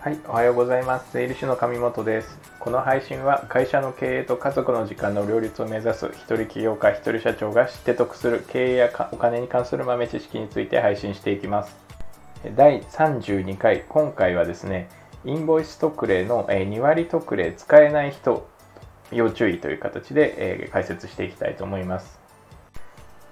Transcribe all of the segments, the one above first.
はい、おはようございます。税理士の上本です。この配信は会社の経営と家族の時間の両立を目指す一人起業家一人社長が知って得する経営やお金に関する豆知識について配信していきます。第32回、今回はですね、インボイス特例の2割特例使えない人要注意という形で解説していきたいと思います。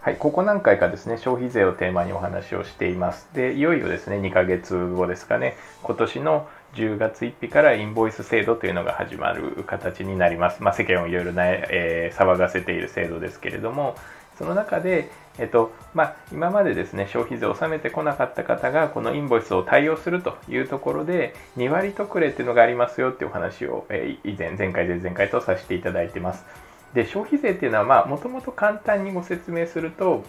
はい、ここ何回かですね、消費税をテーマにお話をしています。で、いよいよですね、2ヶ月後ですかね、今年の10月1日からインボイス制度というのが始まる形になります。まあ、世間をいろいろな、えー、騒がせている制度ですけれども、その中で、えっとまあ、今までですね消費税を納めてこなかった方がこのインボイスを対応するというところで2割特例というのがありますよっていうお話を、えー、以前前回前々回とさせていただいてますで消費税っていうのはもともと簡単にご説明すると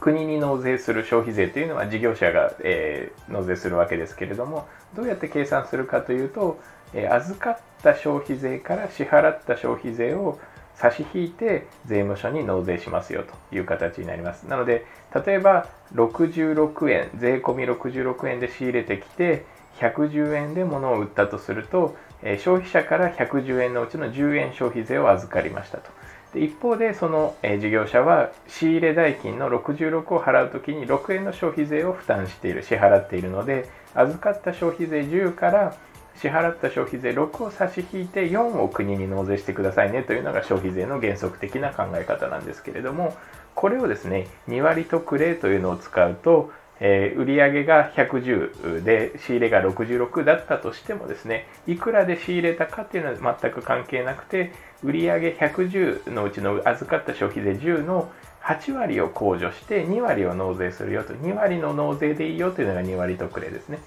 国に納税する消費税というのは事業者が、えー、納税するわけですけれどもどうやって計算するかというと、えー、預かった消費税から支払った消費税を差し引いて税務署に納税しますよという形になります。なので、例えば66円、税込み66円で仕入れてきて、110円で物を売ったとすると、消費者から110円のうちの10円消費税を預かりましたと。で一方で、その事業者は仕入れ代金の66を払うときに6円の消費税を負担している、支払っているので、預かった消費税10から支払った消費税6を差し引いて4を国に納税してくださいねというのが消費税の原則的な考え方なんですけれどもこれをですね2割特例というのを使うと、えー、売上が110で仕入れが66だったとしてもですねいくらで仕入れたかっていうのは全く関係なくて売上110のうちの預かった消費税10の8割を控除して2割を納税するよと2割の納税でいいよというのが2割特例ですね。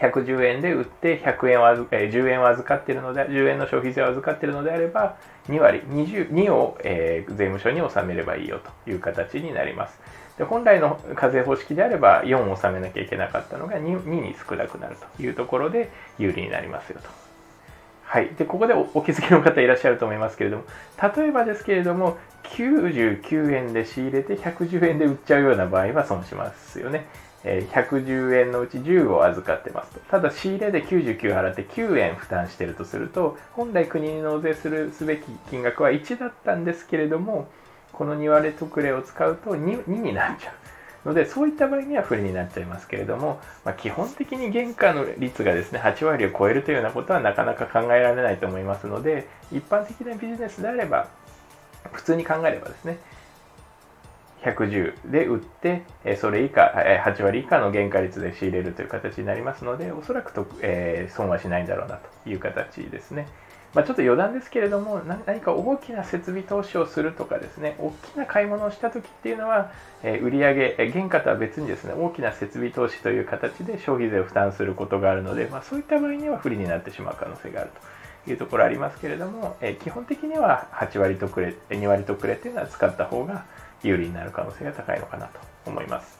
110円で売って100円を預、えー、10円を預かっているので10円の消費税を預かっているのであれば2割2を、えー、税務署に納めればいいよという形になりますで本来の課税方式であれば4を納めなきゃいけなかったのが 2, 2に少なくなるというところで有利になりますよと。はい、でここでお気づきの方いらっしゃると思いますけれども例えばですけれども99円で仕入れて110円で売っちゃうような場合は損しますよね。110円のうち10を預かってますと。ただ仕入れで99払って9円負担してるとすると、本来国に納税するすべき金額は1だったんですけれども、この2割特例を使うと 2, 2になっちゃう。ので、そういった場合には不利になっちゃいますけれども、まあ、基本的に原価の率がですね、8割を超えるというようなことはなかなか考えられないと思いますので、一般的なビジネスであれば、普通に考えればですね、110で売ってそれ以下8割以下の原価率で仕入れるという形になりますのでおそらくと、えー、損はしないんだろうなという形ですね。まあ、ちょっと余談ですけれども何か大きな設備投資をするとかですね大きな買い物をした時っていうのは、えー、売上原価とは別にですね大きな設備投資という形で消費税を負担することがあるので、まあ、そういった場合には不利になってしまう可能性があるというところありますけれども、えー、基本的には8割特例2割特例っていうのは使った方が有利になる可能性が高いのかなと思います。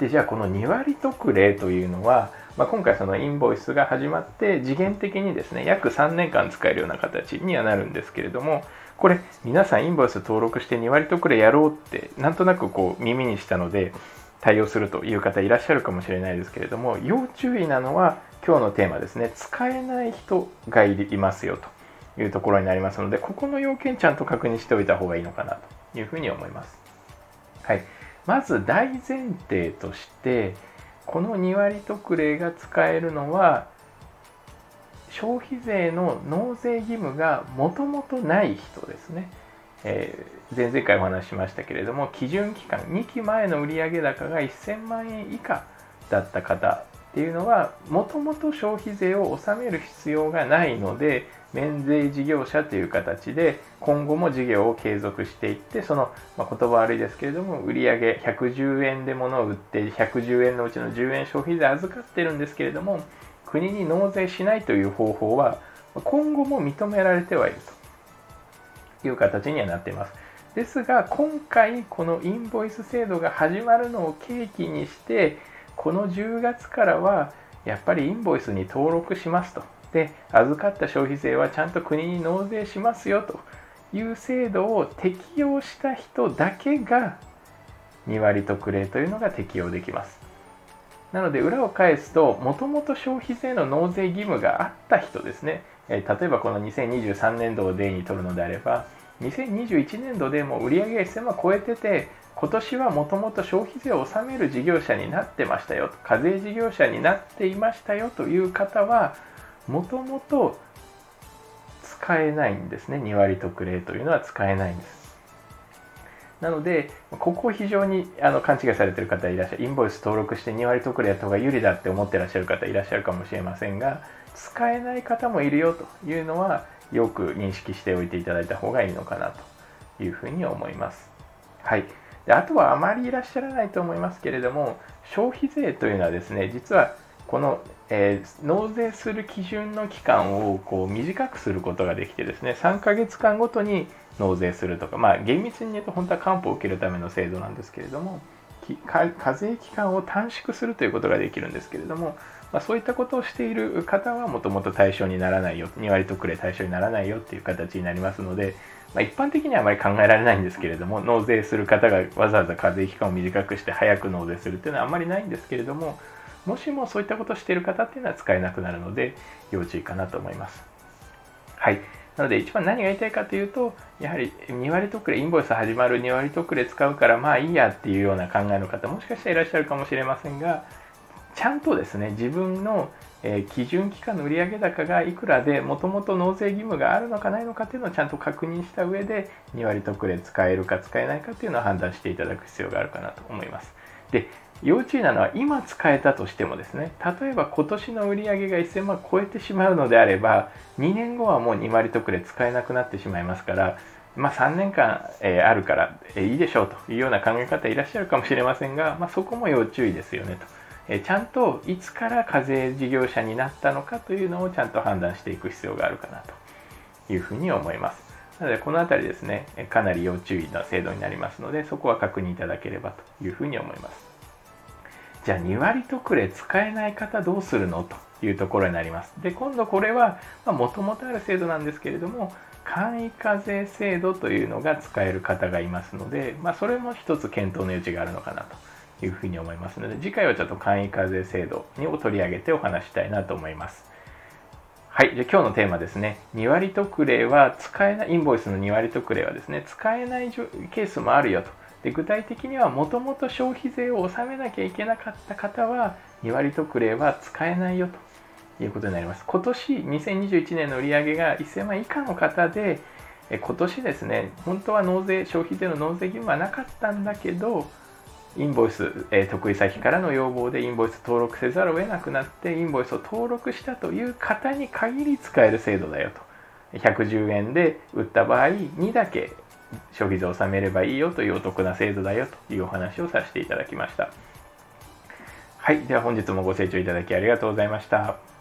でじゃあこの2割特例というのは、まあ、今回そのインボイスが始まって次元的にですね約3年間使えるような形にはなるんですけれどもこれ皆さんインボイス登録して2割特例やろうってなんとなくこう耳にしたので対応するという方いらっしゃるかもしれないですけれども要注意なのは今日のテーマですね使えない人がいますよというところになりますのでここの要件ちゃんと確認しておいた方がいいのかなというふうに思います。はい、まず大前提としてこの2割特例が使えるのは消費税の納税義務がもともとない人ですね。えー、前々回お話ししましたけれども基準期間2期前の売上高が1000万円以下だった方っていうのはもともと消費税を納める必要がないので免税事業者という形で今後も事業を継続していってその、まあ、言葉悪いですけれども売上110円で物を売って110円のうちの10円消費税預かってるんですけれども国に納税しないという方法は今後も認められてはいるという形にはなっています。ですが今回このインボイス制度が始まるのを契機にしてこの10月からはやっぱりインボイスに登録しますとで預かった消費税はちゃんと国に納税しますよという制度を適用した人だけが2割特例というのが適用できます。なので裏を返すともともと消費税の納税義務があった人ですね、え例えばこの2023年度を例にとるのであれば2021年度でも売上が1000万超えてて今年はもともと消費税を納める事業者になってましたよ課税事業者になっていましたよという方はもともと使えないんですね2割特例というのは使えないんですなので、ここ非常にあの勘違いされている方いらっしゃる、インボイス登録して2割特例やった方が有利だって思ってらっしゃる方いらっしゃるかもしれませんが、使えない方もいるよというのは、よく認識しておいていただいた方がいいのかなというふうに思います。はい。であとはあまりいらっしゃらないと思いますけれども、消費税というのはですね、実はこの、えー、納税する基準の期間をこう短くすることができてですね、3ヶ月間ごとに納税するとか、まあ、厳密に言うと本当は還付を受けるための制度なんですけれども課税期間を短縮するということができるんですけれども、まあ、そういったことをしている方はもともと対象にならないよ2割特例対象にならないよっていう形になりますので、まあ、一般的にはあまり考えられないんですけれども納税する方がわざわざ課税期間を短くして早く納税するっていうのはあまりないんですけれどももしもそういったことをしている方っていうのは使えなくなるので要注意かなと思います。はいなので一番何が言いたいかというと、やはり2割特例、インボイス始まる2割特例使うからまあいいやっていうような考えの方もしかしたらいらっしゃるかもしれませんが、ちゃんとですね、自分の基準期間の売上高がいくらでもともと納税義務があるのかないのかっていうのをちゃんと確認した上で2割特例使えるか使えないかっていうのを判断していただく必要があるかなと思います。で要注意なのは今使えたとしてもですね例えば今年の売り上げが1000万超えてしまうのであれば2年後はもう2割特例使えなくなってしまいますからまあ、3年間、えー、あるから、えー、いいでしょうというような考え方いらっしゃるかもしれませんが、まあ、そこも要注意ですよねと、えー、ちゃんといつから課税事業者になったのかというのをちゃんと判断していく必要があるかなと。いうふうに思います。なのでこの辺りですねかなり要注意な制度になりますのでそこは確認いただければというふうに思います。じゃあ2割特例使えない方どうするのというところになります。で、今度これはもともとある制度なんですけれども、簡易課税制度というのが使える方がいますので、まあ、それも一つ検討の余地があるのかなというふうに思いますので、次回はちょっと簡易課税制度を取り上げてお話したいなと思います。はい。じゃ今日のテーマですね。2割特例は使えない、インボイスの2割特例はですね、使えないケースもあるよと。で具体的にはもともと消費税を納めなきゃいけなかった方は2割特例は使えないよということになります。今年2021年の売り上げが1000万以下の方で今年ですね、本当は納税、消費税の納税義務はなかったんだけど、インボイス、え得意先からの要望でインボイス登録せざるを得なくなって、インボイスを登録したという方に限り使える制度だよと。110円で売った場合にだけ消費税を納めればいいよというお得な制度だよというお話をさせていただきました。はい。では本日もご清聴いただきありがとうございました。